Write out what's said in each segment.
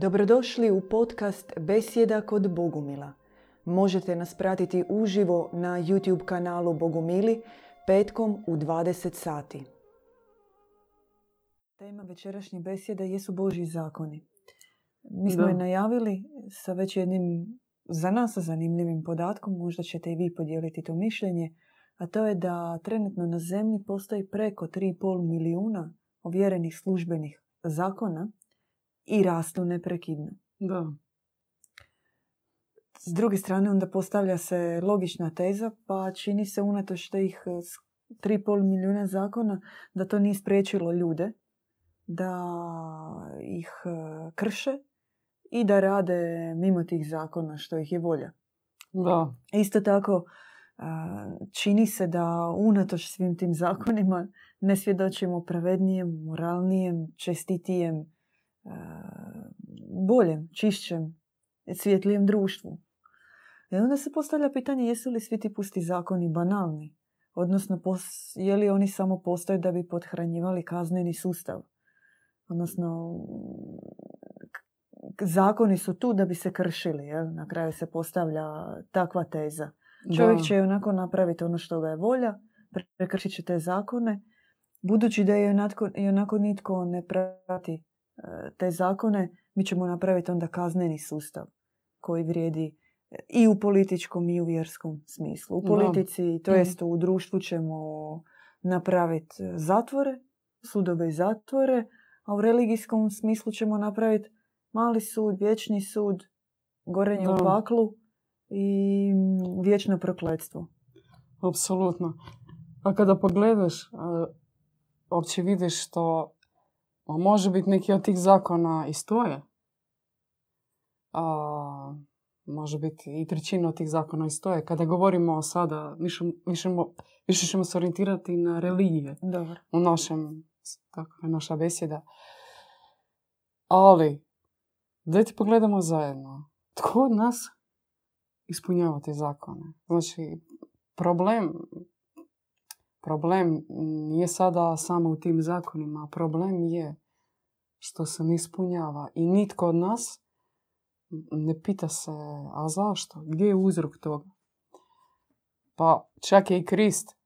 Dobrodošli u podcast Besjeda kod Bogumila. Možete nas pratiti uživo na YouTube kanalu Bogumili petkom u 20 sati. Tema večerašnje besjede jesu Božji zakoni. Mi smo Da. je najavili sa već jednim za nas zanimljivim podatkom, možda ćete i vi podijeliti to mišljenje, a to je da trenutno na zemlji postoji preko 3,5 milijuna ovjerenih službenih zakona i rastu neprekidno. Da. S druge strane, onda postavlja se logična teza, pa čini se unatoč tih eh, s- 3,5 milijuna zakona da to nije spriječilo ljude da ih eh, krše i da rade mimo tih zakona što ih je volja. Da. Isto tako, a, čini se da unatoč svim tim zakonima ne svjedočimo pravednijem, moralnijem, čestitijem, boljem, čišćem, svjetlijem društvu. I onda se postavlja pitanje jesu li svi ti pusti zakoni banalni? Odnosno, je li oni samo postoje da bi podhranjivali kazneni sustav? Odnosno, zakoni su tu da bi se kršili. Jel? Na kraju se postavlja takva teza. Čovjek Da. će onako napraviti ono što ga je volja, prekršit će te zakone. Budući da je onako, onako nitko ne prati te zakone, mi ćemo napraviti onda kazneni sustav koji vrijedi e, i u političkom i u vjerskom smislu. U politici, to Mhm. jest u društvu ćemo napraviti e, zatvore, sudove i zatvore, a u religijskom smislu ćemo napraviti mali sud, vječni sud, gorenje u Da. paklu i mm, vječno prokletstvo. Apsolutno. A kada pogledaš, a, uopće vidiš što a može biti neki od tih zakona i stoje. A, može biti i trećina od tih zakona i stoje. Kada govorimo sada, više, više, više ćemo se orijentirati na religije. Dobro. u našem, tako je naša besjeda. Ali, dajte pogledamo zajedno. Tko od nas ispunjava te zakone? Znači, problem, problem nije sada samo u tim zakonima. Problem je što se ne ispunjava. I nitko od nas ne pita se, a zašto? Gdje je uzrok toga? Pa čak je i Krist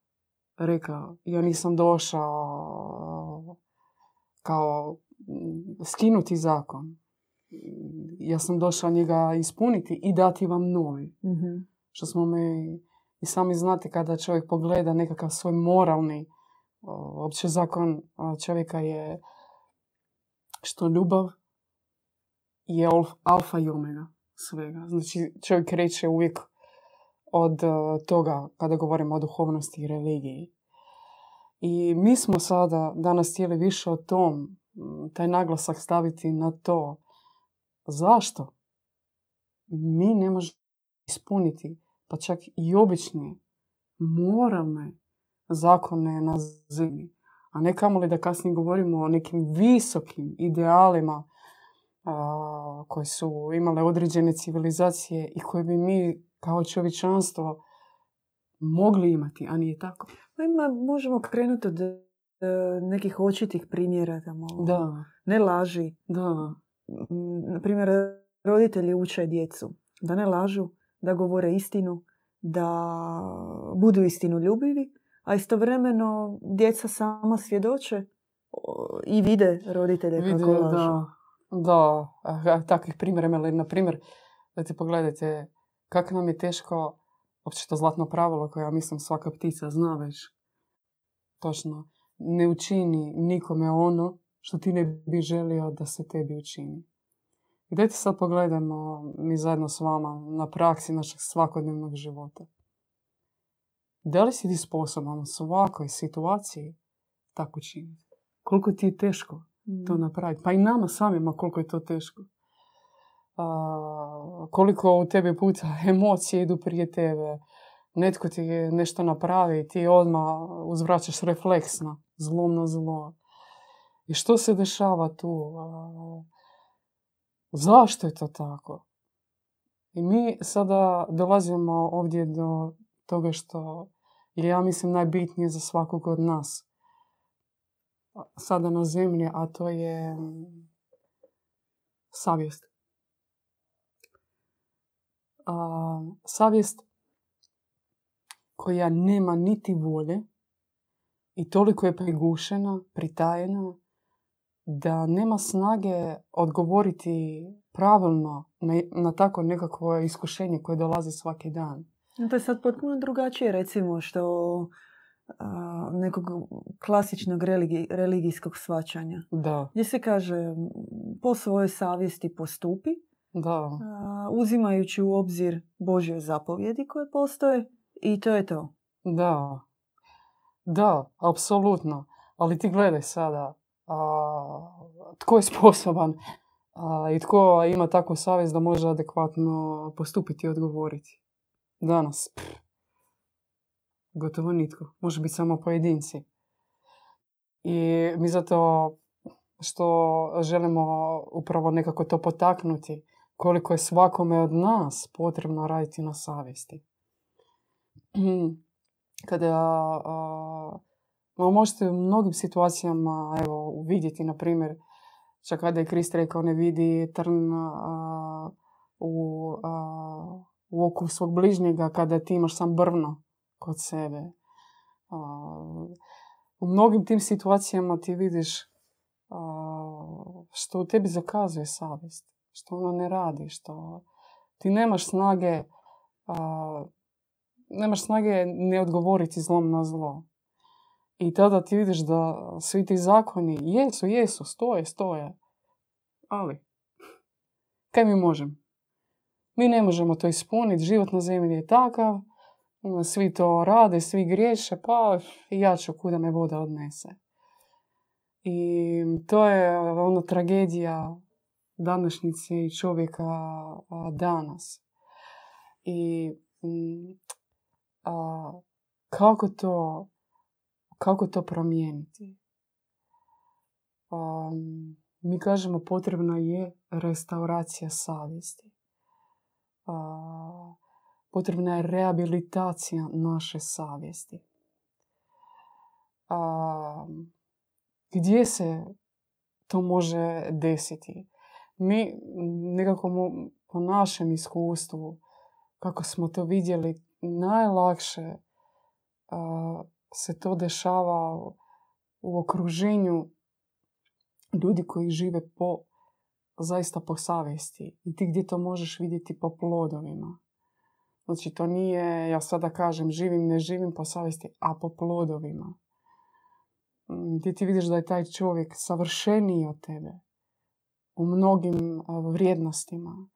rekao, ja nisam došao kao skinuti zakon. Ja sam došao njega ispuniti i dati vam novi. Mhm. Što smo mi i sami znate kada čovjek pogleda nekakav svoj moralni opće zakon čovjeka je što ljubav je alf- alfa i omega svega. Znači čovjek kreće uvijek od toga kada govorimo o duhovnosti i religiji. I mi smo sada danas htjeli više o tom, taj naglasak staviti na to. Zašto? Mi ne možemo ispuniti, pa čak i obične, moralne zakone na zemlji. A ne kamoli da kasnije govorimo o nekim visokim idealima a, koje su imale određene civilizacije i koje bi mi kao čovječanstvo mogli imati, a nije tako. Pa Ima, možemo krenuti od e, nekih očitih primjera. Tamo. Da, Ne laži. da, Na primjer, roditelji uče djecu da ne lažu, da govore istinu, da budu istinu ljubivi, a istovremeno djeca sama svjedoče i vide roditelje Vide, kako lažu. da, da, a, takvih primjera ima, na primjer, da ti pogledajte kako nam je teško, opće to zlatno pravilo koje ja mislim svaka ptica zna već, točno, ne učini nikome ono što ti ne bi želio da se tebi učini. Dajte sad pogledajmo mi zajedno s vama na praksi našeg svakodnevnog života. Da li si ti sposoban u svakoj situaciji tako činiti? Koliko ti je teško to Mm. napraviti. Pa i nama samima koliko je to teško. A, koliko u tebi puta emocije idu prije tebe. Netko ti je nešto napravi i ti odmah uzvraćaš refleksno, zlom na zlo. I što se dešava tu? A, zašto je to tako? I mi sada dolazimo ovdje do toga što je ja mislim najbitnije za svakog od nas sada na zemlji, a to je mm, savjest. savjest koja nema niti volje i toliko je prigušena, pritajena, da nema snage odgovoriti pravilno na, na tako nekakvo iskušenje koje dolazi svaki dan. To je sad potpuno drugačije recimo što nekog klasičnog religijskog svačanja. Da. Gdje se kaže po svojoj savjesti postupi, da. uzimajući u obzir Božje zapovjedi koje postoje i to je to. Da. Da, apsolutno. Ali ti gledaj sada, a, tko je sposoban i tko ima takvu savjest da može adekvatno postupiti i odgovoriti. Danas. Gotovo nitko. Može biti samo pojedinci. I mi zato što želimo upravo nekako to potaknuti, koliko je svakome od nas potrebno raditi na savjesti. Kada možete u mnogim situacijama evo, vidjeti, na primjer, čak kada je Krist rekao ne vidi trn u, u oku svog bližnjega kada ti imaš sam brvno kod sebe. u mnogim tim situacijama ti vidiš što u tebi zakazuje savjest, što ono ne radi, što ti nemaš snage nemaš snage ne odgovoriti zlom na zlo. I tada ti vidiš da svi ti zakoni jesu, jesu, stoje, stoje. Ali, kaj mi možemo? Mi ne možemo to ispuniti, život na zemlji je takav, svi to rade, svi griješe, pa ja ću kuda me voda odnese. I to je ona tragedija današnjice i čovjeka danas. I a, kako to kako to promijeniti? Um, mi kažemo potrebna je restauracija savjesti. Uh, potrebna je rehabilitacija naše savjesti. Uh, gdje se to može desiti? Mi nekako po našem iskustvu, kako smo to vidjeli, najlakše se to dešava u okruženju ljudi koji žive po zaista po savjesti i ti gdje to možeš vidjeti po plodovima. Znači to nije, ja sada kažem živim, ne živim po savjesti, a po plodovima. Mm, gdje ti vidiš da je taj čovjek savršeniji od tebe u mnogim vrijednostima.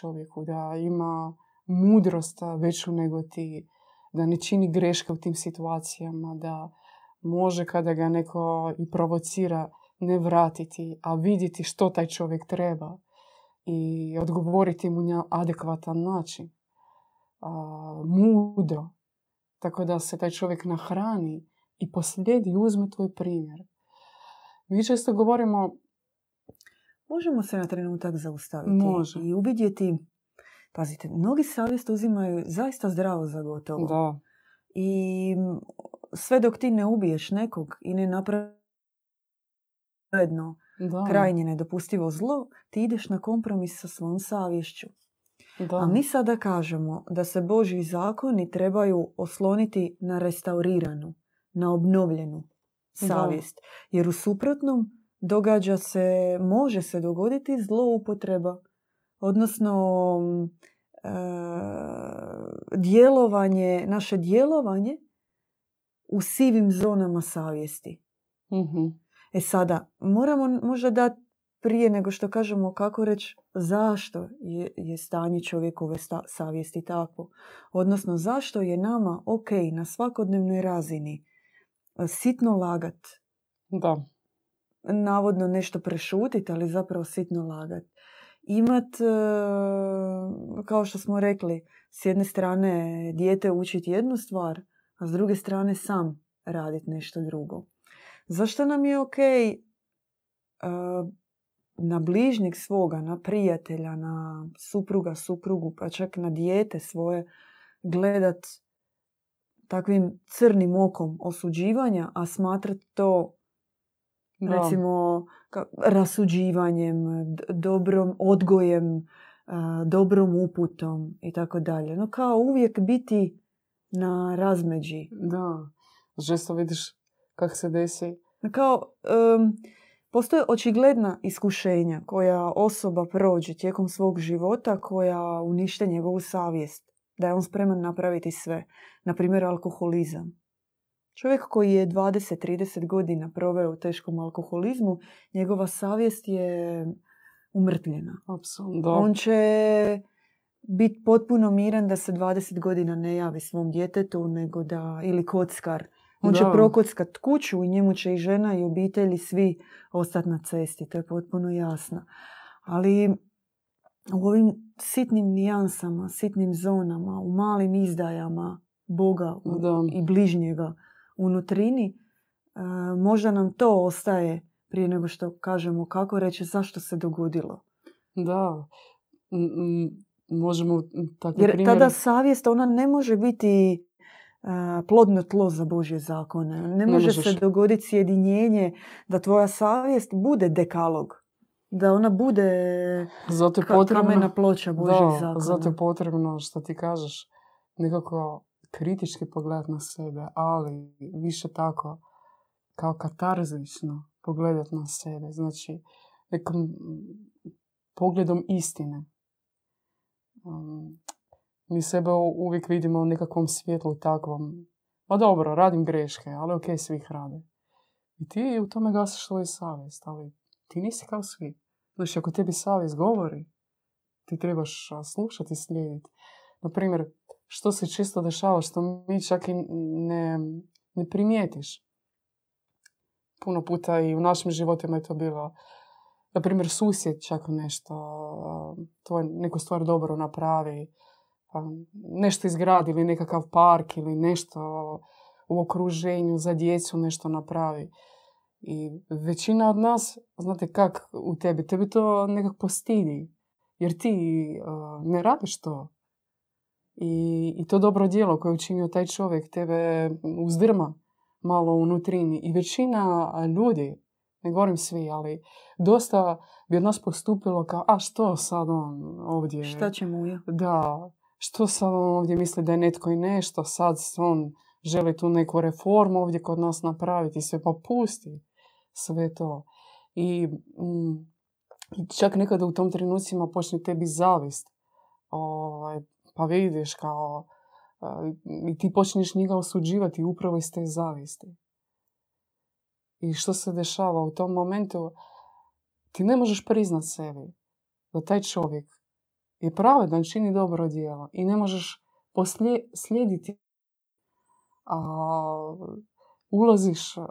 Čovjeku da ima mudrost veću nego ti, da ne čini greške u tim situacijama, da može kada ga neko i provocira ne vratiti, a vidjeti što taj čovjek treba i odgovoriti mu na adekvatan način. A, mudro. Tako da se taj čovjek nahrani i poslijedi uzme tvoj primjer. Mi često govorimo... Možemo se na trenutak zaustaviti Može. i uvidjeti Pazite, mnogi savjest uzimaju zaista zdravo za gotovo. Da. I sve dok ti ne ubiješ nekog i ne napravi krajnje nedopustivo zlo, ti ideš na kompromis sa svom savješću. Da. A mi sada kažemo da se Božji zakoni trebaju osloniti na restauriranu, na obnovljenu savjest. Jer u suprotnom događa se, može se dogoditi zloupotreba odnosno e, djelovanje, naše djelovanje u sivim zonama savjesti. mm E sada, moramo možda dati prije nego što kažemo kako reći zašto je, je stanje čovjekove sta, savjesti takvo. Odnosno zašto je nama ok na svakodnevnoj razini e, sitno lagat. Da. Navodno nešto prešutiti, ali zapravo sitno lagat imat, e, kao što smo rekli, s jedne strane dijete učiti jednu stvar, a s druge strane sam raditi nešto drugo. Zašto nam je ok e, na bližnjeg svoga, na prijatelja, na supruga, suprugu, pa čak na dijete svoje gledat takvim crnim okom osuđivanja, a smatrat to Da. recimo ka- rasuđivanjem, dobrom odgojem, a, dobrom uputom i tako dalje. No kao uvijek biti na razmeđi. Da. Često vidiš kako se desi. Kao, em, postoje očigledna iskušenja koja osoba prođe tijekom svog života koja unište njegovu savjest. Da je on spreman napraviti sve. Na primjer, alkoholizam. Čovjek koji je 20-30 godina proveo u teškom alkoholizmu, njegova savjest je umrtljena. Apsolutno. On će biti potpuno miran da se 20 godina ne javi svom djetetu, nego da, ili kockar. On će Da. prokockat kuću i njemu će i žena i obitelji svi ostati na cesti. To je potpuno jasno. Ali u ovim sitnim nijansama, sitnim zonama, u malim izdajama Boga u- i bližnjega unutrini, e, možda nam to ostaje prije nego što kažemo kako reći zašto se dogodilo. Da. Možemo takve Jer tada savjest, ona ne može biti a, plodno tlo za Božje zakone. Ne može možeš. se dogoditi sjedinjenje da tvoja savjest bude dekalog. Da ona bude Zato je potrebno... kamena ploča Božjih zakona. zato je potrebno što ti kažeš nekako kritički pogled na sebe, ali više tako kao katarzično pogledat na sebe. Znači, nekom pogledom istine. Um, mi sebe uvijek vidimo u nekakvom svjetlu takvom. Pa dobro, radim greške, ali ok, svi ih rade. I ti u tome gasiš svoju savjest, ali ti nisi kao svi. Znači, ako tebi savjest govori, ti trebaš slušati i slijediti. Naprimjer, što se često dešava, što mi čak i ne, ne primijetiš. Puno puta i u našim životima je to bilo. Naprimjer, susjed čak nešto, tvoj, neku stvar dobro napravi, a, nešto izgradi ili nekakav park ili nešto u okruženju za djecu nešto napravi. I većina od nas, znate kak u tebi, tebi to nekak postidi. Jer ti uh, ne radiš to. I, I to dobro djelo koje je učinio taj čovjek tebe uzdrma malo u nutrini. I većina ljudi, ne govorim svi, ali dosta bi od nas postupilo kao, a što sad on ovdje... Šta će mu ja? Da, što sad on ovdje misli da je netko i nešto, sad on želi tu neku reformu ovdje kod nas napraviti i sve pa pusti sve to. I mm, čak nekada u tom trenucima počne tebi zavist. Ovaj, pa vidiš kao a, i ti počneš njega osuđivati upravo iz te zavisti. I što se dešava u tom momentu? Ti ne možeš priznat sebi da taj čovjek je pravedan, čini dobro djelo i ne možeš poslijed, slijediti a, ulaziš a,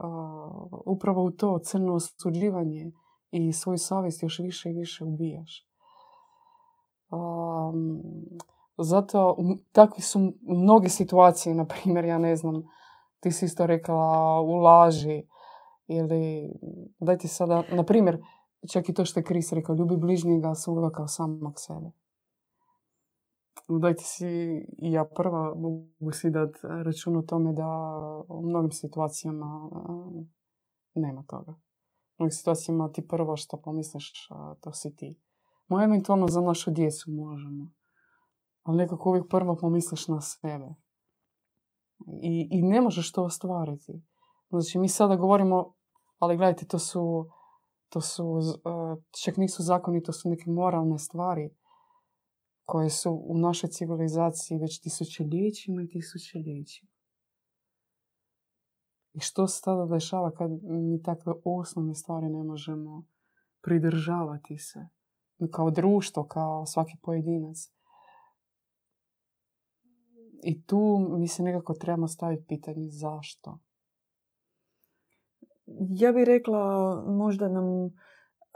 upravo u to crno osuđivanje i svoju savjest još više i više ubijaš. Um, zato takvi su mnoge situacije, na primjer, ja ne znam, ti si isto rekla u laži ili daj ti sada, na primjer, čak i to što je Kris rekao, ljubi bližnjega svoga kao samog sebe. Dajte si, ja prva mogu si dat račun o tome da u mnogim situacijama a, nema toga. U mnogim situacijama ti prvo što pomisliš, to si ti. Moje eventualno za našu djecu možemo. Ali nekako uvijek prvo pomisliš na sebe. I, I ne možeš to ostvariti. Znači, mi sada govorimo, ali gledajte, to su, to su, a, čak nisu zakoni, to su neke moralne stvari koje su u našoj civilizaciji već tisućoljećima i tisućoljećima. I što se tada dešava kad mi takve osnovne stvari ne možemo pridržavati se? Kao društvo, kao svaki pojedinac. I tu mi se nekako trebamo staviti pitanje zašto. Ja bih rekla možda nam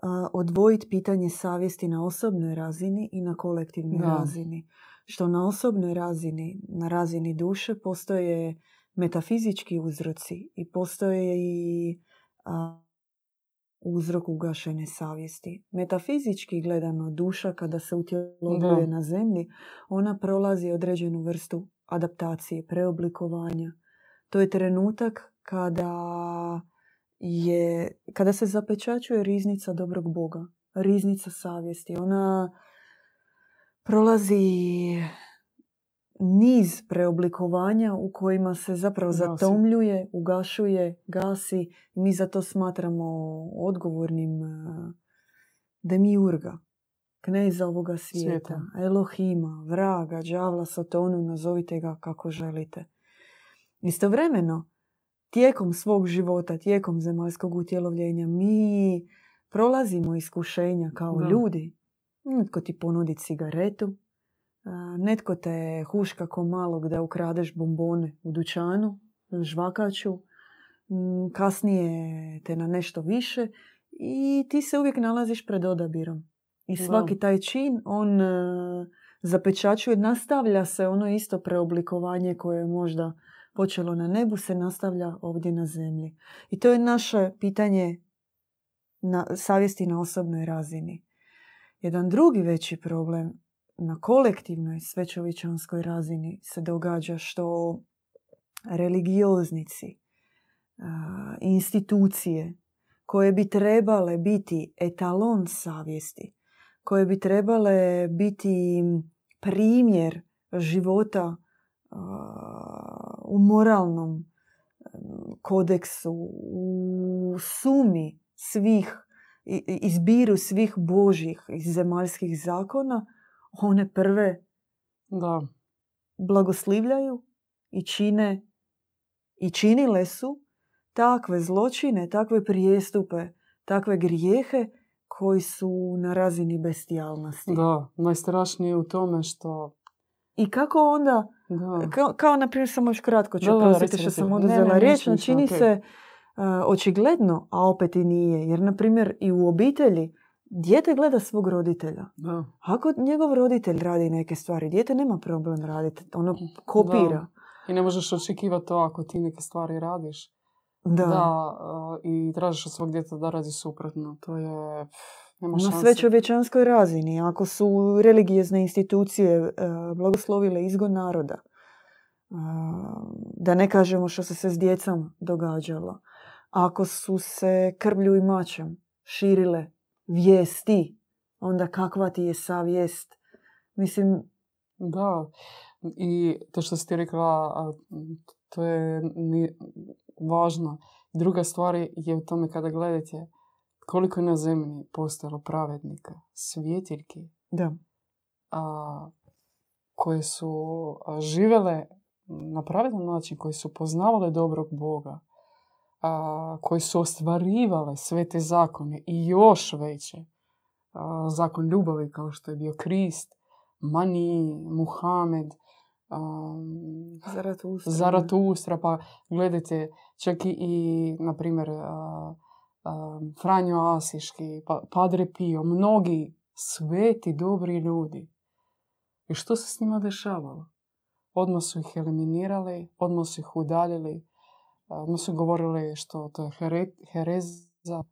a, odvojiti pitanje savjesti na osobnoj razini i na kolektivnoj Da. razini. Što na osobnoj razini, na razini duše, postoje metafizički uzroci i postoje i a, uzrok ugašene savjesti. Metafizički gledano duša kada se utjelovljuje Da. na zemlji, ona prolazi određenu vrstu adaptacije, preoblikovanja. To je trenutak kada je kada se zapečačuje riznica dobrog Boga, riznica savjesti, ona prolazi niz preoblikovanja u kojima se zapravo zatomljuje, ugašuje, gasi mi za to smatramo odgovornim e, demiurga, kneza ovoga svijeta, Elohima, vraga, džavla, satonu, nazovite ga kako želite. Istovremeno, tijekom svog života, tijekom zemaljskog utjelovljenja, mi prolazimo iskušenja kao ljudi. Netko ti ponudi cigaretu, netko te huška ko malog da ukradeš bombone u dućanu, žvakaću, kasnije te na nešto više i ti se uvijek nalaziš pred odabirom. I svaki taj čin, on e, zapečačuje, nastavlja se ono isto preoblikovanje koje je možda počelo na nebu, se nastavlja ovdje na zemlji. I to je naše pitanje na savjesti na osobnoj razini. Jedan drugi veći problem na kolektivnoj svećovićanskoj razini se događa što religioznici, institucije koje bi trebale biti etalon savjesti, koje bi trebale biti primjer života u moralnom kodeksu, u sumi svih, izbiru svih božih i zemaljskih zakona, one prve da. blagoslivljaju i čine i činile su takve zločine, takve prijestupe, takve grijehe koji su na razini bestijalnosti. Da, najstrašnije u tome što... I kako onda, da. Kao, kao na primjer, samo još kratko ću prositi što sam oduzela riječ, čini se uh, očigledno, a opet i nije. Jer, na primjer, i u obitelji dijete gleda svog roditelja. Da. Ako njegov roditelj radi neke stvari, dijete nema problem raditi. Ono kopira. I ne možeš očekivati to ako ti neke stvari radiš. Da. da I tražiš od svog djeta da radi suprotno. To je... Nema Na svećovječanskoj razini. Ako su religijezne institucije uh, blagoslovile izgon naroda, da ne kažemo što se se s djecom događalo. Ako su se krvlju i mačem širile vijesti, onda kakva ti je savjest? Mislim... Da, i to što si ti rekla, to je važno. Druga stvar je u tome kada gledate koliko je na zemlji postalo pravednika, svjetiljki, da. A, koje su živele na pravedan način, koje su poznavale dobrog Boga, a, koji su ostvarivale sve te zakone i još veće. A, zakon ljubavi kao što je bio Krist, Mani, Muhamed, Zaratustra. Zaratustra, pa gledajte, čak i, na primjer, Franjo Asiški, pa, Padre Pio, mnogi sveti, dobri ljudi. I što se s njima dešavalo? Odmah su ih eliminirali, odmah su ih udaljili, mi su govorili što to je hereza,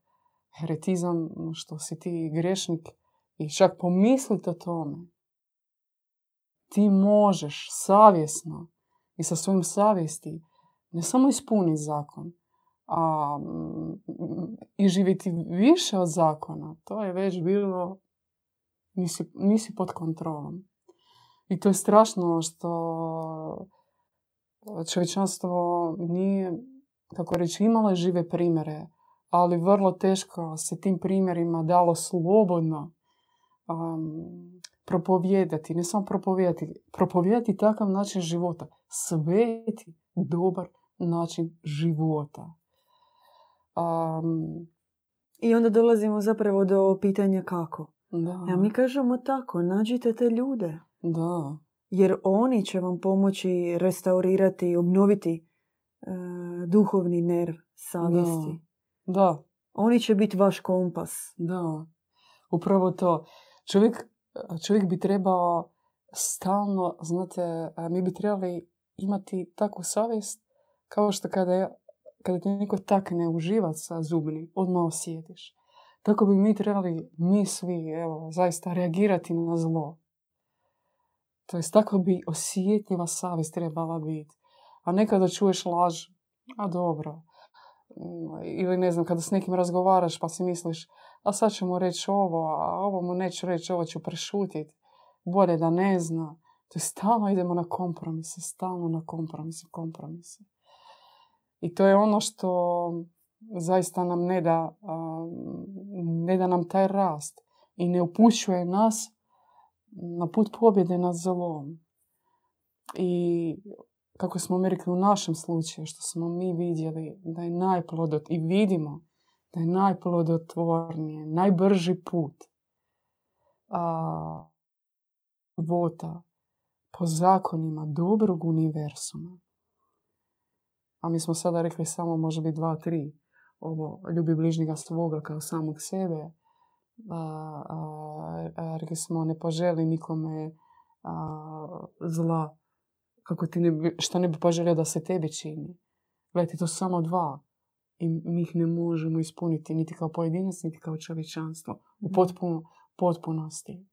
heretizam, što si ti grešnik i čak pomislite o tome. Ti možeš savjesno i sa svojim savjesti ne samo ispuniti zakon, a i živjeti više od zakona. To je već bilo, nisi, nisi pod kontrolom. I to je strašno što čovječanstvo nije, kako reći, imalo žive primjere, ali vrlo teško se tim primjerima dalo slobodno um, propovijedati, ne samo propovijedati, propovijedati takav način života, sveti, dobar način života. Um, I onda dolazimo zapravo do pitanja kako. Da. Ja, mi kažemo tako, nađite te ljude. Da jer oni će vam pomoći restaurirati i obnoviti e, duhovni nerv savjesti. Da. da. Oni će biti vaš kompas. Da, upravo to. Čovjek, čovjek bi trebao stalno, znate, mi bi trebali imati takvu savjest kao što kada, kada te neko takne u sa zubni, odmah osjetiš. Tako bi mi trebali, mi svi, evo, zaista reagirati na zlo. To jest tako bi osjetljiva savjest trebala biti. A nekada čuješ laž, a dobro, ili ne znam, kada s nekim razgovaraš pa si misliš a sad ću mu reći ovo, a ovo mu neću reći, ovo ću prešutiti. Bolje da ne zna. To je stalno idemo na kompromise, stalno na kompromise, kompromise. I to je ono što zaista nam ne da, ne da nam taj rast i ne upućuje nas na put pobjede nad zlom. I kako smo mi rekli u našem slučaju, što smo mi vidjeli da je najplodot i vidimo da je najplodotvornije, najbrži put a, vota po zakonima dobrog univerzuma. A mi smo sada rekli samo može biti dva, tri. Ovo, ljubi bližnjega svoga kao samog sebe. A, a, rekli smo ne poželi nikome zla kako ti ne što ne bi poželio da se tebi čini. Gledajte, to su samo dva i mi ih ne možemo ispuniti niti kao pojedinac, niti kao čovječanstvo u mhm. potpuno, potpunosti.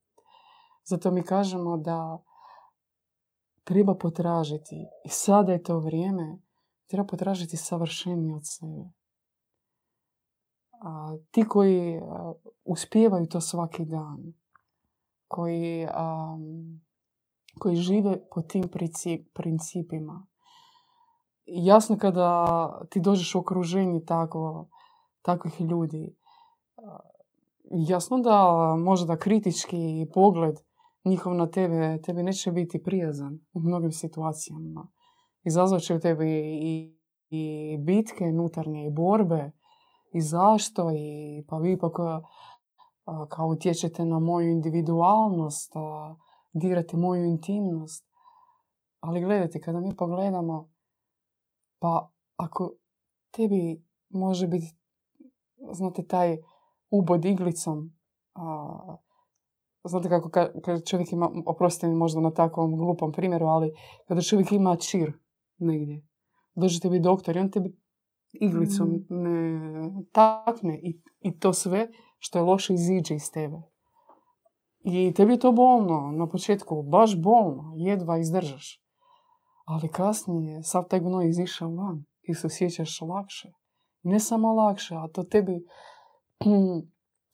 Zato mi kažemo da treba potražiti i sada je to vrijeme, treba potražiti savršenije od sebe. A, ti koji uspijevaju to svaki dan, koji, koji žive po tim principima, jasno kada ti dođeš u okruženje tako, takvih ljudi, jasno da možda kritički pogled njihov na tebe, tebi neće biti prijazan u mnogim situacijama. Izazvat će u tebi i, i bitke nutarnje i borbe i zašto i pa vi ipak kao utječete na moju individualnost, dirate moju intimnost. Ali gledajte, kada mi pogledamo pa ako tebi može biti, znate, taj ubod iglicom, a, znate kako kad čovjek ima, oprostite mi možda na takvom glupom primjeru, ali kada čovjek ima čir negdje, dođe tebi doktor i on tebi iglicom mm. ne takne i, i to sve što je loše iziđe iz tebe. I tebi je to bolno na početku, baš bolno, jedva izdržaš. Ali kasnije sav taj gnoj izišao van i se osjećaš lakše. Ne samo lakše, a to tebi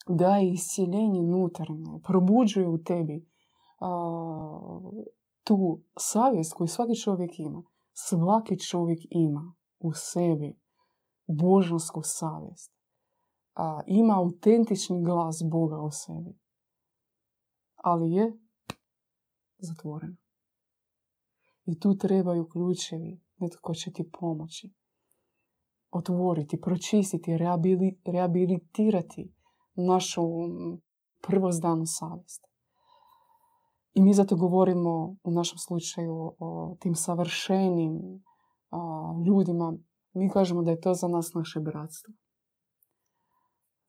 daje iscijeljenje nutarnje, probuđuje u tebi tu savjest koju svaki čovjek ima. Svaki čovjek ima u sebi božansku savjest. A, ima autentični glas Boga u sebi. Ali je zatvoreno. I tu trebaju ključevi, netko će ti pomoći. Otvoriti, pročistiti, reabilitirati našu prvozdanu savjest. I mi zato govorimo u našem slučaju o tim savršenim ljudima. Mi kažemo da je to za nas naše bratstvo.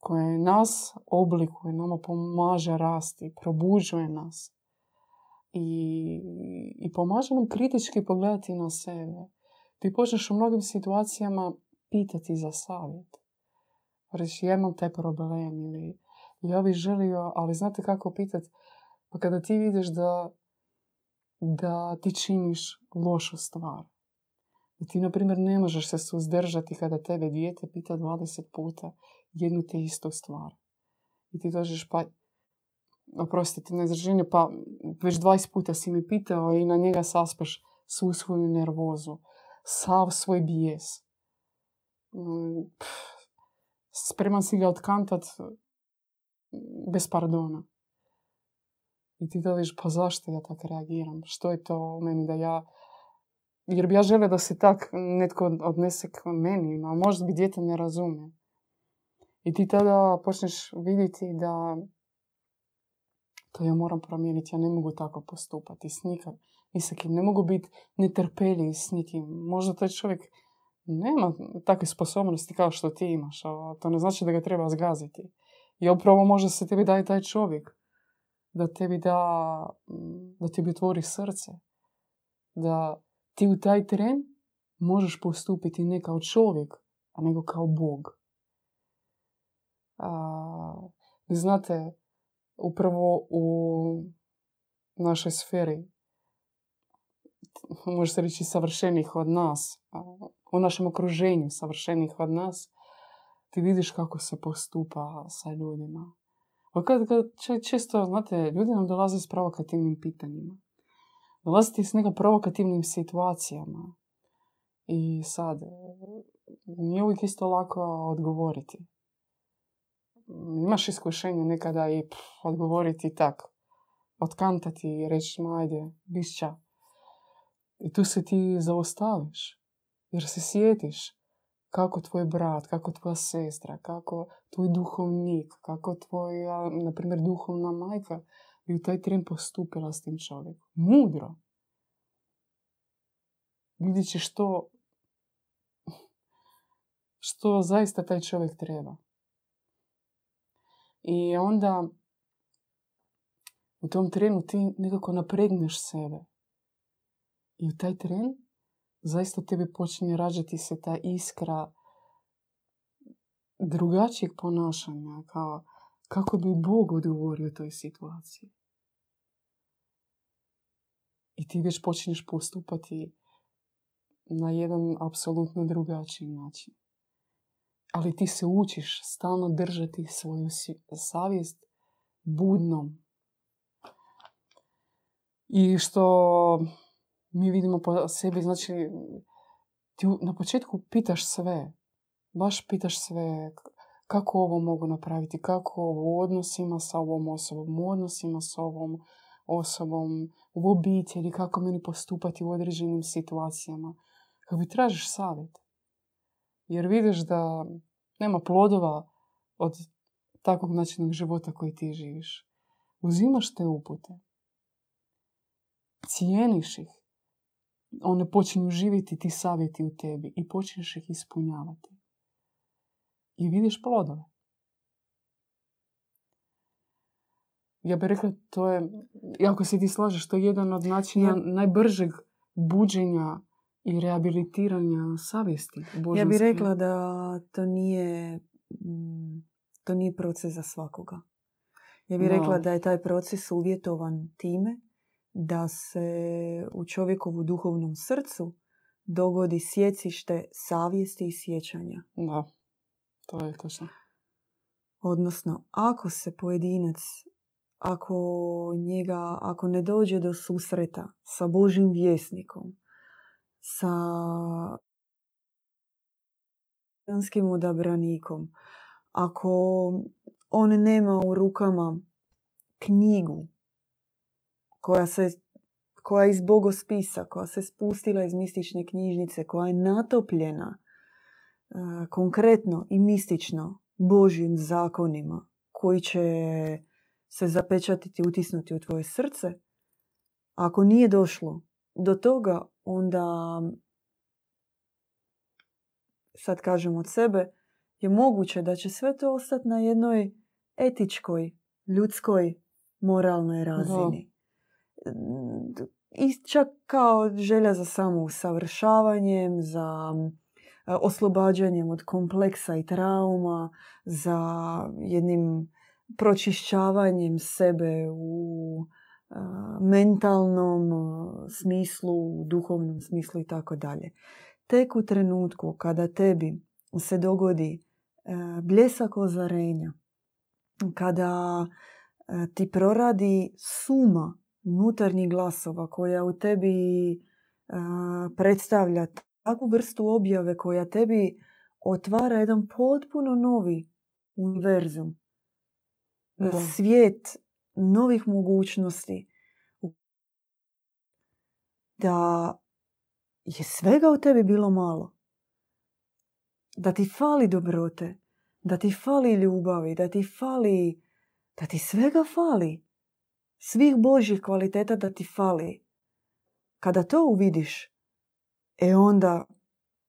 Koje nas oblikuje, nama pomaže rasti, probuđuje nas i, i pomaže nam kritički pogledati na sebe. Ti počneš u mnogim situacijama pitati za savjet. Reći, ja imam taj problem ili ja bih želio, ali znate kako pitati? Pa kada ti vidiš da, da ti činiš lošu stvar. Da ti, na primjer, ne možeš se suzdržati kada tebe dijete pita 20 puta jednu te istu stvar. I ti dođeš, pa oprostite na izraženju, pa već 20 puta si mi pitao i na njega saspeš svu svoju nervozu, sav svoj bijes. Mm, spreman si ga otkantat bez pardona. I ti vidiš, pa zašto ja tako reagiram? Što je to u meni da ja... Jer bi ja želio da se tak netko odnese k meni, a možda bi djete ne razumije. I ti tada počneš vidjeti da to ja moram promijeniti, ja ne mogu tako postupati s nikim, ni sa kim. Ne mogu biti netrpeljiv s nikim. Možda taj čovjek nema takve sposobnosti kao što ti imaš, a to ne znači da ga treba zgaziti. I upravo možda se tebi daje taj čovjek da tebi da, da tebi otvori srce. Da ti u taj tren možeš postupiti ne kao čovjek, a nego kao Bog. A, znate, upravo u našoj sferi, može se reći savršenih od nas, u našem okruženju savršenih od nas, ti vidiš kako se postupa sa ljudima. Kad, kad, često, znate, ljudi nam dolaze s provokativnim pitanjima. Dolazite s neka provokativnim situacijama. I sad, nije uvijek isto lako odgovoriti. Imaš iskušenje nekada i pff, odgovoriti tak. Otkantati i reći, ajde, bišća. I tu se ti zaustaviš. Jer se sjetiš kako tvoj brat, kako tvoja sestra, kako tvoj duhovnik, kako tvoja, na primjer, duhovna majka bi u taj tren postupila s tim čovjekom. Mudro. Vidjet će što, što zaista taj čovjek treba. I onda u tom trenu ti nekako napregneš sebe. I u taj tren zaista tebi počinje rađati se ta iskra drugačijeg ponašanja, kao kako bi Bog odgovorio toj situaciji. I ti već počinješ postupati na jedan apsolutno drugačiji način. Ali ti se učiš stalno držati svoju savjest budnom. I što mi vidimo po sebi, znači ti na početku pitaš sve. Baš pitaš sve kako ovo mogu napraviti, kako u odnosima sa ovom osobom, u odnosima sa ovom osobom, u obitelji, kako meni postupati u određenim situacijama. Kako bi tražiš savjet. Jer vidiš da nema plodova od takvog načina života koji ti živiš. Uzimaš te upute. Cijeniš ih one počinju živjeti ti savjeti u tebi i počneš ih ispunjavati. I vidiš plodove. Ja bih rekla, to je, ako se ti slažeš, to je jedan od načina najbržeg buđenja i rehabilitiranja savjesti. Ja bih rekla da to nije, mm, to nije proces za svakoga. Ja bih rekla da je taj proces uvjetovan time da se u čovjekovu duhovnom srcu dogodi sjecište savjesti i sjećanja. Da, to je točno. Odnosno, ako se pojedinac, ako njega, ako ne dođe do susreta sa Božim vjesnikom, sa janskim odabranikom, ako on nema u rukama knjigu koja se koja je iz bogospisa, koja se spustila iz mistične knjižnice, koja je natopljena e, konkretno i mistično Božjim zakonima koji će se zapečatiti, utisnuti u tvoje srce, ako nije došlo do toga, onda sad kažem od sebe, je moguće da će sve to ostati na jednoj etičkoj, ljudskoj, moralnoj razini. I čak kao želja za samousavršavanjem, za oslobađanjem od kompleksa i trauma, za jednim pročišćavanjem sebe u mentalnom smislu, duhovnom smislu i tako dalje. Tek u trenutku kada tebi se dogodi bljesak ozarenja, kada ti proradi suma unutarnjih glasova koja u tebi predstavlja takvu vrstu objave koja tebi otvara jedan potpuno novi univerzum. Svijet novih mogućnosti. Da je svega u tebi bilo malo. Da ti fali dobrote. Da ti fali ljubavi. Da ti fali... Da ti svega fali svih Božjih kvaliteta da ti fali. Kada to uvidiš, e onda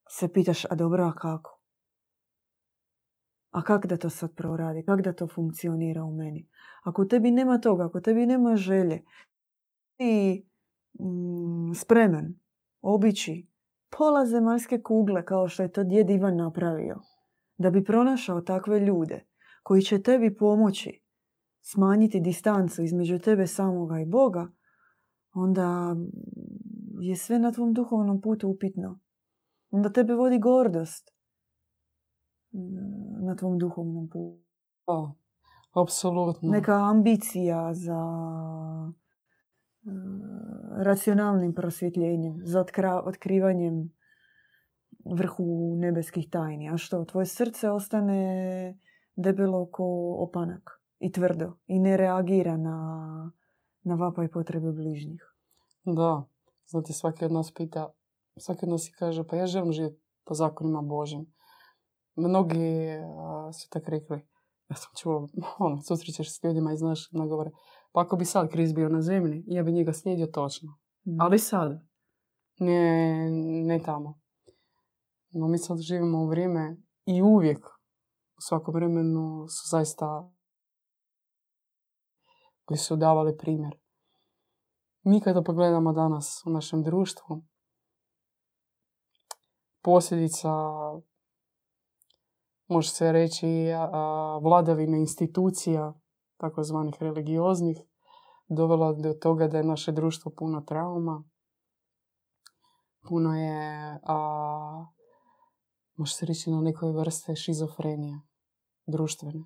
se pitaš, a dobro, a kako? A kak da to sad proradi? Kak da to funkcionira u meni? Ako tebi nema toga, ako tebi nema želje, ti mm, spreman obići pola zemaljske kugle kao što je to djed Ivan napravio, da bi pronašao takve ljude koji će tebi pomoći smanjiti distancu između tebe samoga i Boga, onda je sve na tvom duhovnom putu upitno. Onda tebe vodi gordost. Na tvom duhovnom putu. Da, apsolutno. Neka ambicija za e, racionalnim prosvjetljenjem, za otkrivanjem vrhu nebeskih tajni. A što, tvoje srce ostane debelo ko opanak i tvrdo i ne reagira na, na vapaj potrebe bližnjih. Da, znate, svaki od nas pita, svaki od nas kaže, pa ja želim živjeti po zakonima Božim. Mnogi a, su tak rekli, ja sam čula, ono, susrećeš s ljudima i znaš, ono govore, pa ako bi sad kriz bio na zemlji, ja bi njega slijedio točno. Mm. Ali sad, ne, ne tamo. No mi sad živimo u vrijeme i uvijek u svakom vremenu su zaista koji su davali primjer. Mi kada pogledamo danas u našem društvu, posljedica, može se reći, a, vladavine institucija, takozvanih religioznih, dovela do toga da je naše društvo puno trauma, puno je, a, može se reći, na nekoj vrste šizofrenije društvene,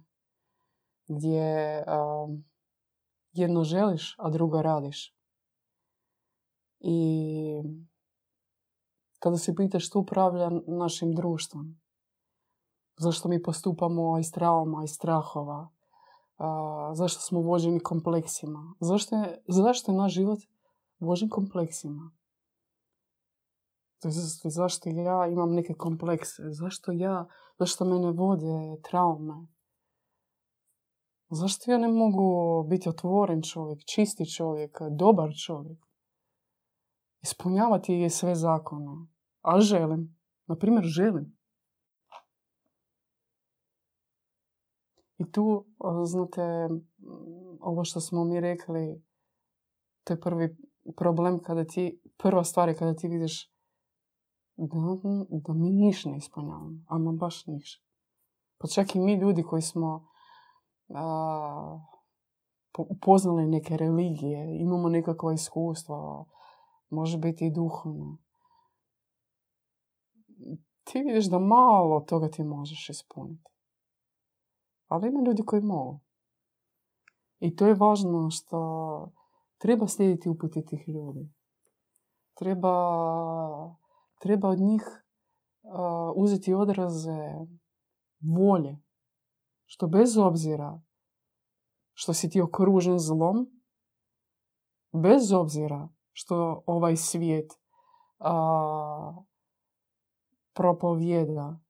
gdje a, jedno želiš, a drugo radiš. I kada se pitaš što upravlja našim društvom, zašto mi postupamo iz trauma, iz strahova, zašto smo vođeni kompleksima, zašto je, zašto je naš život vođen kompleksima. Zašto ja imam neke komplekse, zašto ja, zašto mene vode traume, zašto ja ne mogu biti otvoren čovjek, čisti čovjek, dobar čovjek, ispunjavati sve zakone, a želim, na primjer želim. I tu, a, znate, ovo što smo mi rekli, to je prvi problem kada ti, prva stvar je kada ti vidiš da, da mi niš ne ispunjavamo, ama baš niš. Pa čak i mi ljudi koji smo a, po- upoznali neke religije, imamo nekakva iskustva, može biti i duhovno. Ti vidiš da malo toga ti možeš ispuniti. Ali ima ljudi koji mogu. I to je važno što treba slijediti upute tih ljudi. Treba, treba od njih a, uzeti odraze volje. Što bez obzira što si ti okružen zlom, bez obzira što ovaj svijet a, propovjeda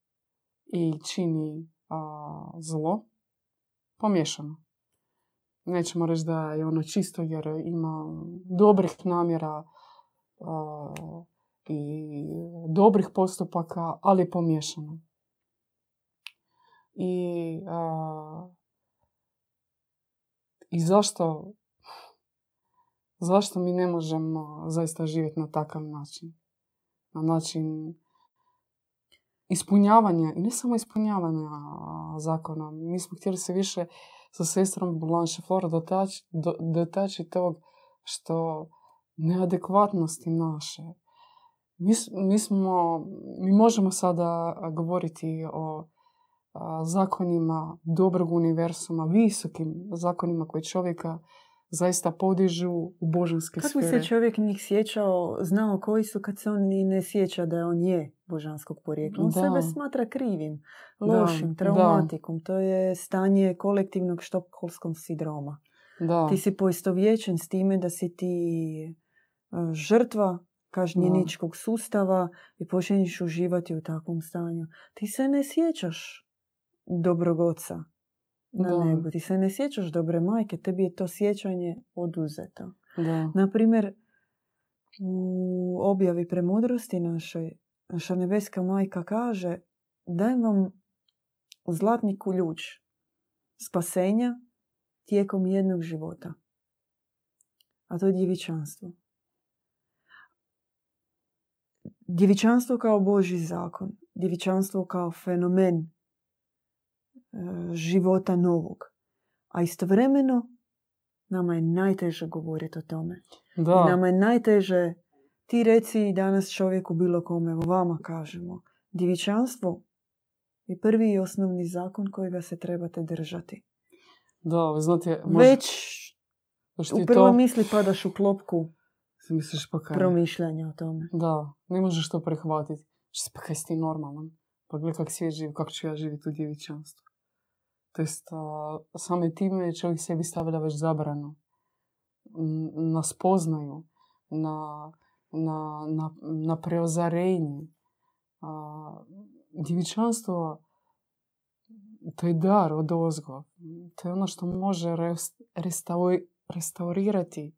i čini a, zlo, pomiješano. Nećemo reći da je ono čisto jer ima dobrih namjera a, i dobrih postupaka, ali je pomiješano. I, a, i zašto zašto mi ne možemo zaista živjeti na takav način? Na način ispunjavanja, i ne samo ispunjavanja zakona. Mi smo htjeli se više sa sestrom Blanche Flora dotaći, do, tog što neadekvatnosti naše. Mi, smo, mi možemo sada govoriti o zakonima dobrog univerzuma, visokim zakonima koji čovjeka zaista podižu u božanske Kako sfere. se čovjek njih sjećao, znao koji su kad se on ni ne sjeća da on je božanskog porijekla. On Da. sebe smatra krivim, Da, lošim, da. traumatikom. To je stanje kolektivnog štokholmskog sindroma. Da, Ti si poistovjećen s time da si ti e, žrtva kažnjeničkog sustava i počinješ uživati u takvom stanju. Ti se ne sjećaš dobrog oca na Da. nebu. Ti se ne sjećaš dobre majke. Tebi je to sjećanje oduzeto. da, Na primjer, u objavi premudrosti našoj, naša nebeska majka kaže dajem vam zlatni ključ spasenja tijekom jednog života. A to je djevičanstvo. Djevičanstvo kao Boži zakon. Djevičanstvo kao fenomen života novog. A istovremeno nama je najteže govoriti o tome. I da, nama je najteže, ti reci danas čovjeku bilo kome, evo vama kažemo, djevičanstvo je prvi i osnovni zakon kojega se trebate držati. Da, znate, možda, Već u ti prvoj to misli padaš u klopku misliš pa kaj. promišljanja o tome. Da, ne možeš to prihvatiti. Što pa kaj si ti normalan? Pa gledaj kak svijet živi, kako ću ja živjeti u djevičanstvu. To jest, same time čovjek sebi stavlja već zabranu. Na spoznaju, na, na, na, na preozarenje. A, djevičanstvo to je dar od ozgo. To je ono što može res- restau- restaurirati,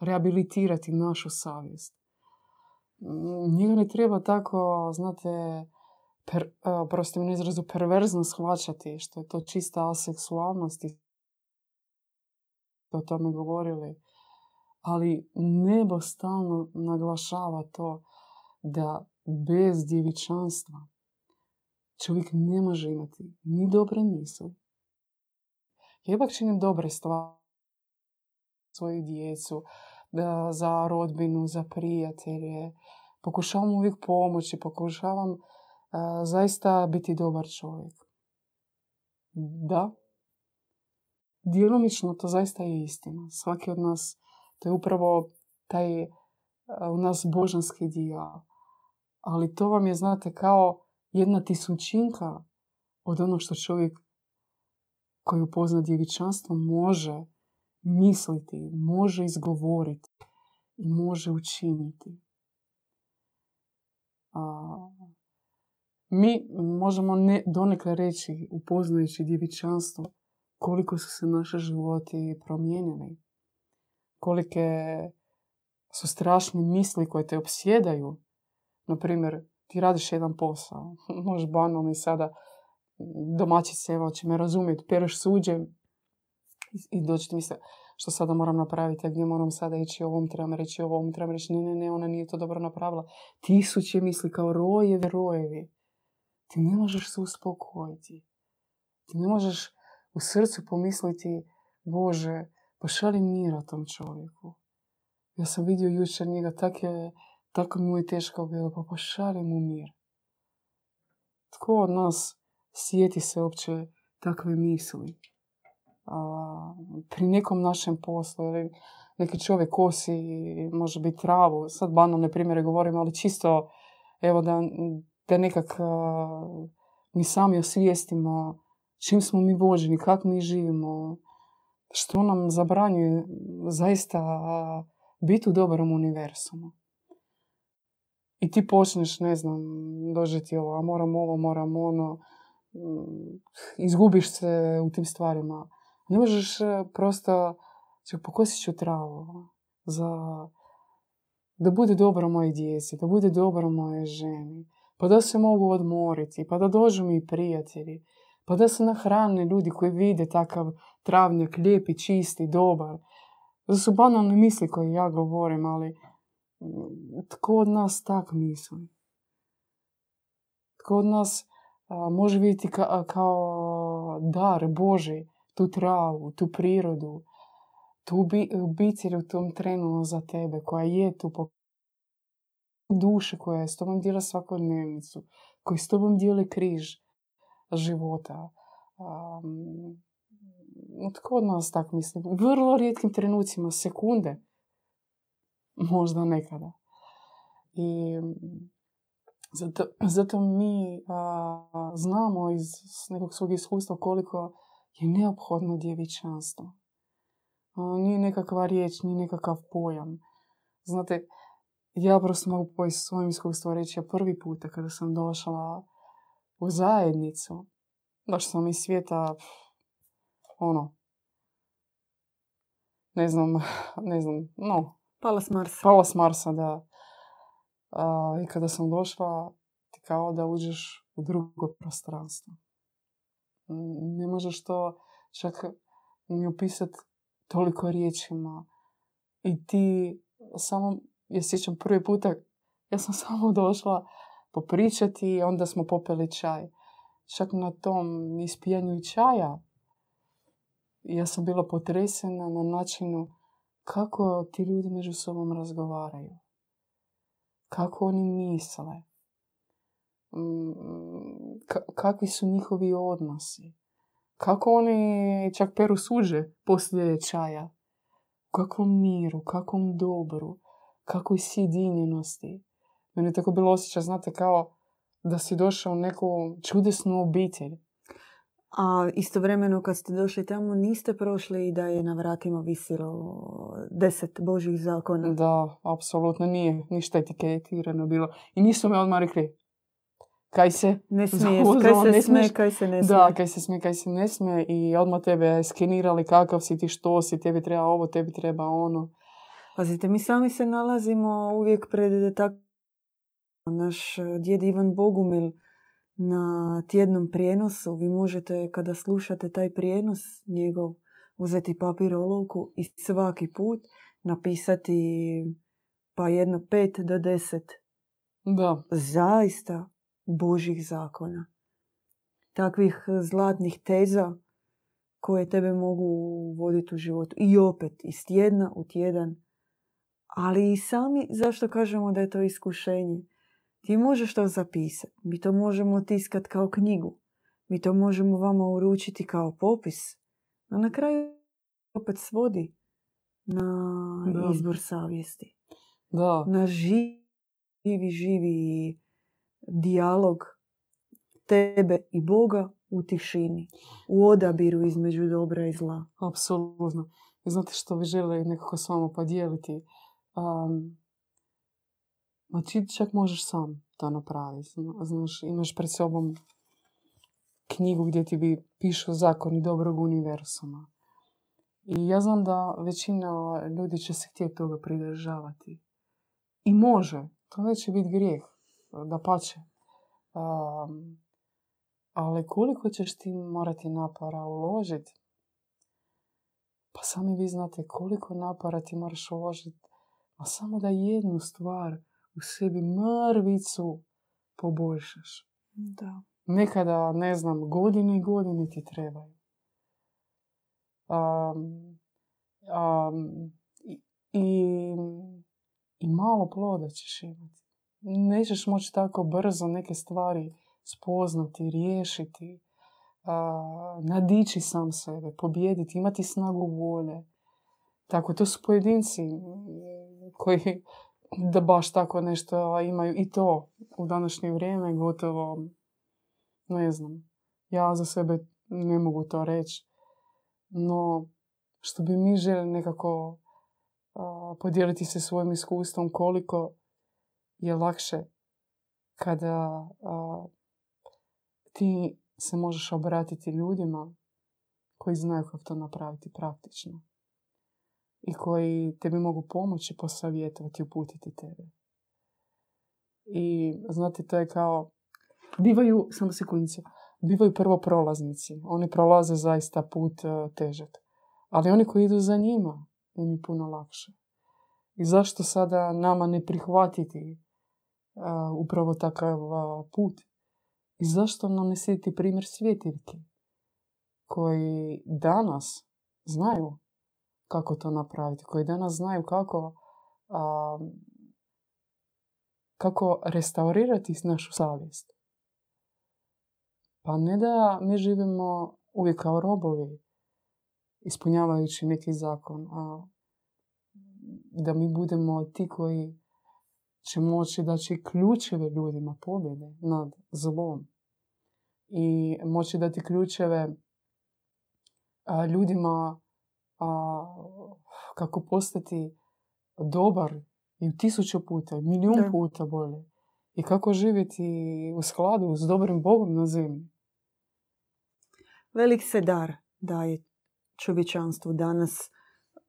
rehabilitirati našu savjest. Njega ne treba tako, znate, per, a, prosto mi na izrazu perverzno shvaćati, što je to čista aseksualnost i o tome govorili. Ali nebo stalno naglašava to da bez djevičanstva čovjek ne može imati ni dobre misli. Ja ipak činim dobre stvari svoju djecu, za rodbinu, za prijatelje. Pokušavam uvijek pomoći, pokušavam zaista biti dobar čovjek. Da, djelomično to zaista je istina. Svaki od nas, to je upravo taj u nas božanski dio. Ali to vam je, znate, kao jedna tisućinka od onog što čovjek koji upozna djevičanstvo može misliti, može izgovoriti i može učiniti. A, mi možemo ne, donekle reći, upoznajući djevičanstvo, koliko su se naše životi promijenili. Kolike su strašne misli koje te opsjedaju. Na primjer, ti radiš jedan posao, možeš banalno i sada domaćice, evo će me razumjeti, pereš suđe i doći ti misle, što sada moram napraviti, a gdje moram sada ići, ovom trebam reći, ovom trebam reći, ne, ne, ne, ona nije to dobro napravila. Tisuće misli kao rojevi, rojevi. Ti ne možeš se uspokojiti. Ti ne možeš u srcu pomisliti, Bože, pošalji mira tom čovjeku. Ja sam vidio jučer njega, tak je, tako mu je teško bilo, pa pošalji mu mir. Tko od nas sjeti se uopće takve misli? A, pri nekom našem poslu ili neki čovjek kosi, može biti travu, sad banalne primjere govorim, ali čisto evo da, da nekak mi sami osvijestimo čim smo mi vođeni, kako mi živimo, što nam zabranjuje zaista biti u dobrom univerzumu. I ti počneš, ne znam, dožiti ovo, a moram ovo, moram ono, mm, izgubiš se u tim stvarima. Ne možeš e, prosto, pokosit ću travu za da bude dobro moje djeci, da bude dobro moje ženi, pa da se mogu odmoriti, pa da dođu mi prijatelji, pa da se nahrane ljudi koji vide takav travnjak, lijepi, čisti, dobar. To su banalne misli koje ja govorim, ali mm, tko od nas tak misli? Tko od nas a, može vidjeti ka- kao dar Boži tu travu, tu prirodu, tu bi- u tom trenu za tebe, koja je tu duše koja je s tobom dijela svakodnevnicu, koji s tobom dijeli križ života. Um, tko od nas tak misli? U vrlo rijetkim trenucima, sekunde, možda nekada. I zato, zato mi a, znamo iz nekog svog iskustva koliko je neophodno djevičanstvo. A, nije nekakva riječ, nije nekakav pojam. Znate, ja prosto mogu po svojim iskustvu reći, ja prvi puta kada sam došla u zajednicu, došla sam iz svijeta, ono, ne znam, ne znam, no, Pala s Marsa. pala s Marsa, da. A, I kada sam došla, ti kao da uđeš u drugo prostranstvo. Ne možeš to čak ni opisati toliko riječima. I ti samo, ja sjećam prvi puta, ja sam samo došla popričati i onda smo popili čaj. Čak na tom ispijanju čaja ja sam bila potresena na načinu kako ti ljudi među sobom razgovaraju. Kako oni misle. mm, kakvi su njihovi odnosi. Kako oni čak peru suđe poslije čaja. U kakvom miru, kakvom dobru, kakvoj sjedinjenosti. Meni je tako bilo osjećaj, znate, kao da si došao u neku čudesnu obitelj. A istovremeno kad ste došli tamo niste prošli i da je na vratima visilo deset božih zakona. Da, apsolutno nije ništa etiketirano bilo. I nisu me odmah rekli kaj se ne smije, kaj se smije, kaj se ne smije. Da, kaj se smije, kaj se ne smije i odmah tebe skenirali kakav si ti, što si, tebi treba ovo, tebi treba ono. Pazite, mi sami se nalazimo uvijek pred tak... Naš djed Ivan Bogumil na tjednom prijenosu. Vi možete, kada slušate taj prijenos njegov, uzeti papir olovku i svaki put napisati pa jedno pet do deset da. zaista Božih zakona. Takvih zlatnih teza koje tebe mogu voditi u životu. I opet, iz tjedna u tjedan. Ali i sami, zašto kažemo da je to iskušenje? Ti možeš to zapisati. Mi to možemo tiskati kao knjigu. Mi to možemo vama uručiti kao popis. A na kraju opet svodi na izbor savjesti. Da. Na živi, živi dijalog tebe i Boga u tišini. U odabiru između dobra i zla. Apsolutno. Znate što bi žele nekako s vama podijeliti? Um, Ma ti čak možeš sam to napraviti. Znaš, imaš pred sobom knjigu gdje ti bi pišu zakoni dobrog univerzuma. I ja znam da većina ljudi će se htjeti toga pridržavati. I može. To neće biti grijeh. Da pače. Um, ali koliko ćeš ti morati napora uložiti? Pa sami vi znate koliko napora ti moraš uložiti. A samo da jednu stvar u sebi mrvicu poboljšaš. Da. Nekada, ne znam, godine i godine ti trebaju. Um, um, i, i, malo ploda ćeš imati. Nećeš moći tako brzo neke stvari spoznati, riješiti, uh, nadići sam sebe, pobijediti, imati snagu volje. Tako, to su pojedinci koji da baš tako nešto imaju i to u današnje vrijeme gotovo ne znam. Ja za sebe ne mogu to reći. No, što bi mi želi nekako podijeliti se svojim iskustvom koliko je lakše kada ti se možeš obratiti ljudima koji znaju kako to napraviti praktično i koji tebi mogu pomoći, posavjetovati, uputiti tebe. I znate, to je kao, bivaju, samo sekundicu, bivaju prvo prolaznici. Oni prolaze zaista put uh, težak. Ali oni koji idu za njima, im je puno lakše. I zašto sada nama ne prihvatiti uh, upravo takav put? I zašto nam ne sjediti primjer svjetiljke koji danas znaju kako to napraviti, koji danas znaju kako, kako restaurirati našu savjest. Pa ne da mi živimo uvijek kao robovi, ispunjavajući neki zakon, a da mi budemo ti koji će moći daći ključeve ljudima pobjede nad zlom i moći dati ključeve ljudima a, kako postati dobar i u tisuću puta, milijun puta bolje. I kako živjeti u skladu s dobrim Bogom na zemlji. Velik se dar daje čovječanstvu danas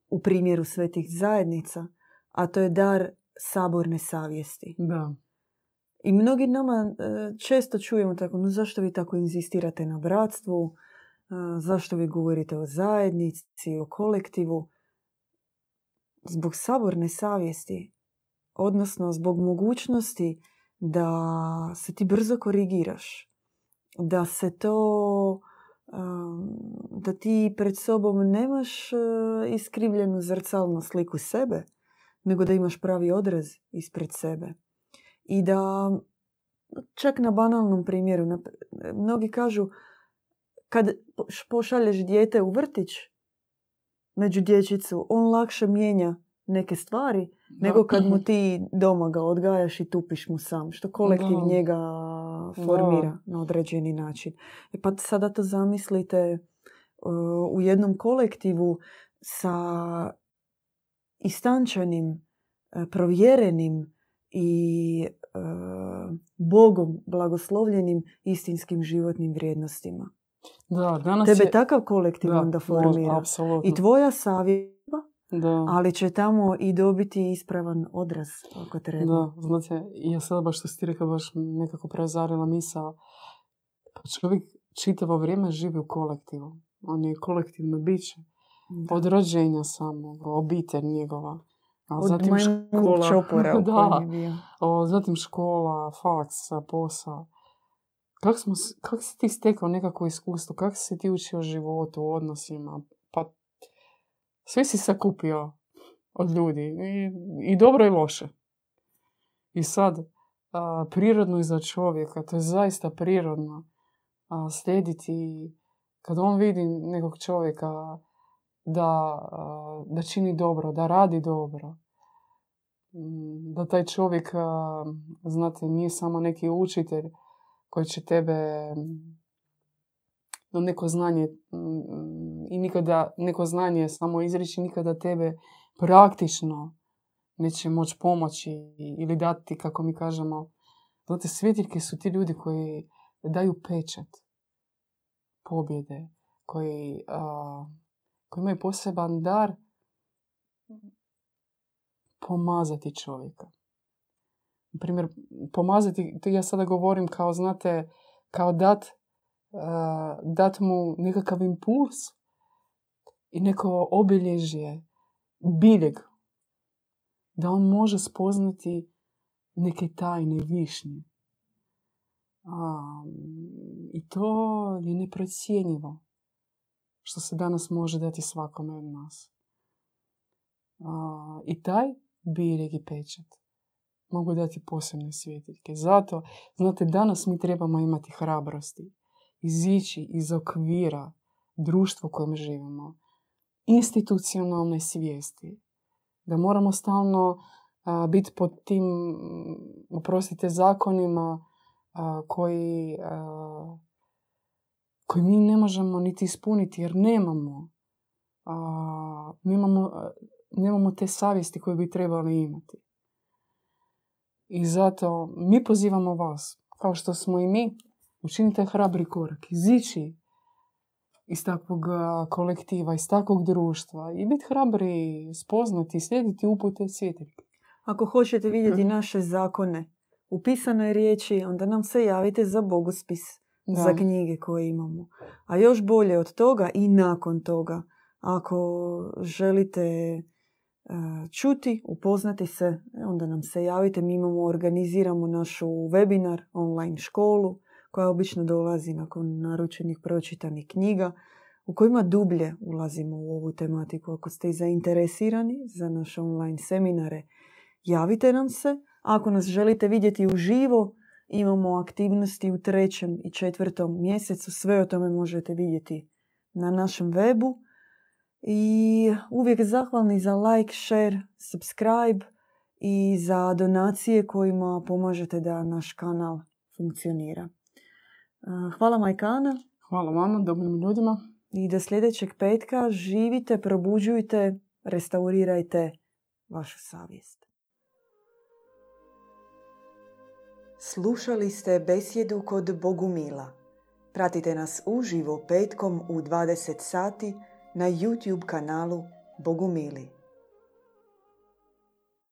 u primjeru svetih zajednica, a to je dar saborne savjesti. Da. I mnogi nama e, često čujemo tako, no zašto vi tako inzistirate na bratstvu, zašto vi govorite o zajednici, o kolektivu, zbog saborne savjesti, odnosno zbog mogućnosti da se ti brzo korigiraš, da se to, da ti pred sobom nemaš iskrivljenu zrcalnu sliku sebe, nego da imaš pravi odraz ispred sebe. I da čak na banalnom primjeru. Mnogi kažu, kad pošalješ dijete u vrtić među dječicu, on lakše mijenja neke stvari nego kad mu ti doma ga odgajaš i tupiš mu sam, što kolektiv njega formira na određeni način. E pa sada to zamislite u jednom kolektivu sa istančanim, e, provjerenim i e, Bogom blagoslovljenim istinskim životnim vrijednostima. Da, danas Tebe je... takav kolektiv onda formira. I tvoja savjeta da. ali će tamo i dobiti ispravan odraz ako treba. Da, znate, ja sada baš što ste rekao, baš nekako preozarila misao. Pa čovjek čitavo vrijeme živi u kolektivu. On je kolektivno biće. Od rođenja samo, obitelj njegova. A Od zatim škola, čopora da, o, zatim škola, faks, posao. Kako, kako si ti stekao nekako iskustvo? Kako si ti učio životu, odnosima? Pa sve si sakupio od ljudi. I, i dobro i loše. I sad, a, prirodno je za čovjeka, to je zaista prirodno a, slijediti kad on vidi nekog čovjeka da, da čini dobro, da radi dobro, da taj čovjek, znate, nije samo neki učitelj koji će tebe no neko znanje i nikada neko znanje samo izreći nikada tebe praktično neće moći pomoći ili dati, kako mi kažemo. Znate, svjetiljke su ti ljudi koji daju pečat pobjede, koji, koji imaju poseban dar pomazati čovjeka. Na primjer, pomazati, ja sada govorim kao, znate, kao dat dati mu nekakav impuls i neko obilježje biljeg da on može spoznati neke tajne višnje. I to je neprocjenjivo što se danas može dati svakome od nas. I taj biljeg i pečat mogu dati posebne svjetiljke. Zato, znate, danas mi trebamo imati hrabrosti izići iz okvira društva u kojem živimo, institucionalne svijesti, da moramo stalno biti pod tim, oprostite, zakonima koji, koji mi ne možemo niti ispuniti jer nemamo, nemamo, nemamo te savjesti koje bi trebali imati. I zato mi pozivamo vas, kao što smo i mi Učinite hrabri korak. Izići iz takvog kolektiva, iz takvog društva i biti hrabri, spoznati, slijediti upute svjetiljke. Ako hoćete vidjeti naše zakone u pisanoj riječi, onda nam se javite za bogospis, za knjige koje imamo. A još bolje od toga i nakon toga, ako želite čuti, upoznati se, onda nam se javite. Mi imamo, organiziramo našu webinar, online školu koja obično dolazi nakon naručenih pročitanih knjiga u kojima dublje ulazimo u ovu tematiku. Ako ste zainteresirani za naše online seminare, javite nam se. Ako nas želite vidjeti uživo, imamo aktivnosti u trećem i četvrtom mjesecu. Sve o tome možete vidjeti na našem webu. I uvijek zahvalni za like, share, subscribe i za donacije kojima pomažete da naš kanal funkcionira. Hvala Majkana. Hvala vama, dobrim ljudima. I do sljedećeg petka živite, probuđujte, restaurirajte vašu savjest. Slušali ste besjedu kod Bogumila. Pratite nas uživo petkom u 20 sati na YouTube kanalu Bogumili.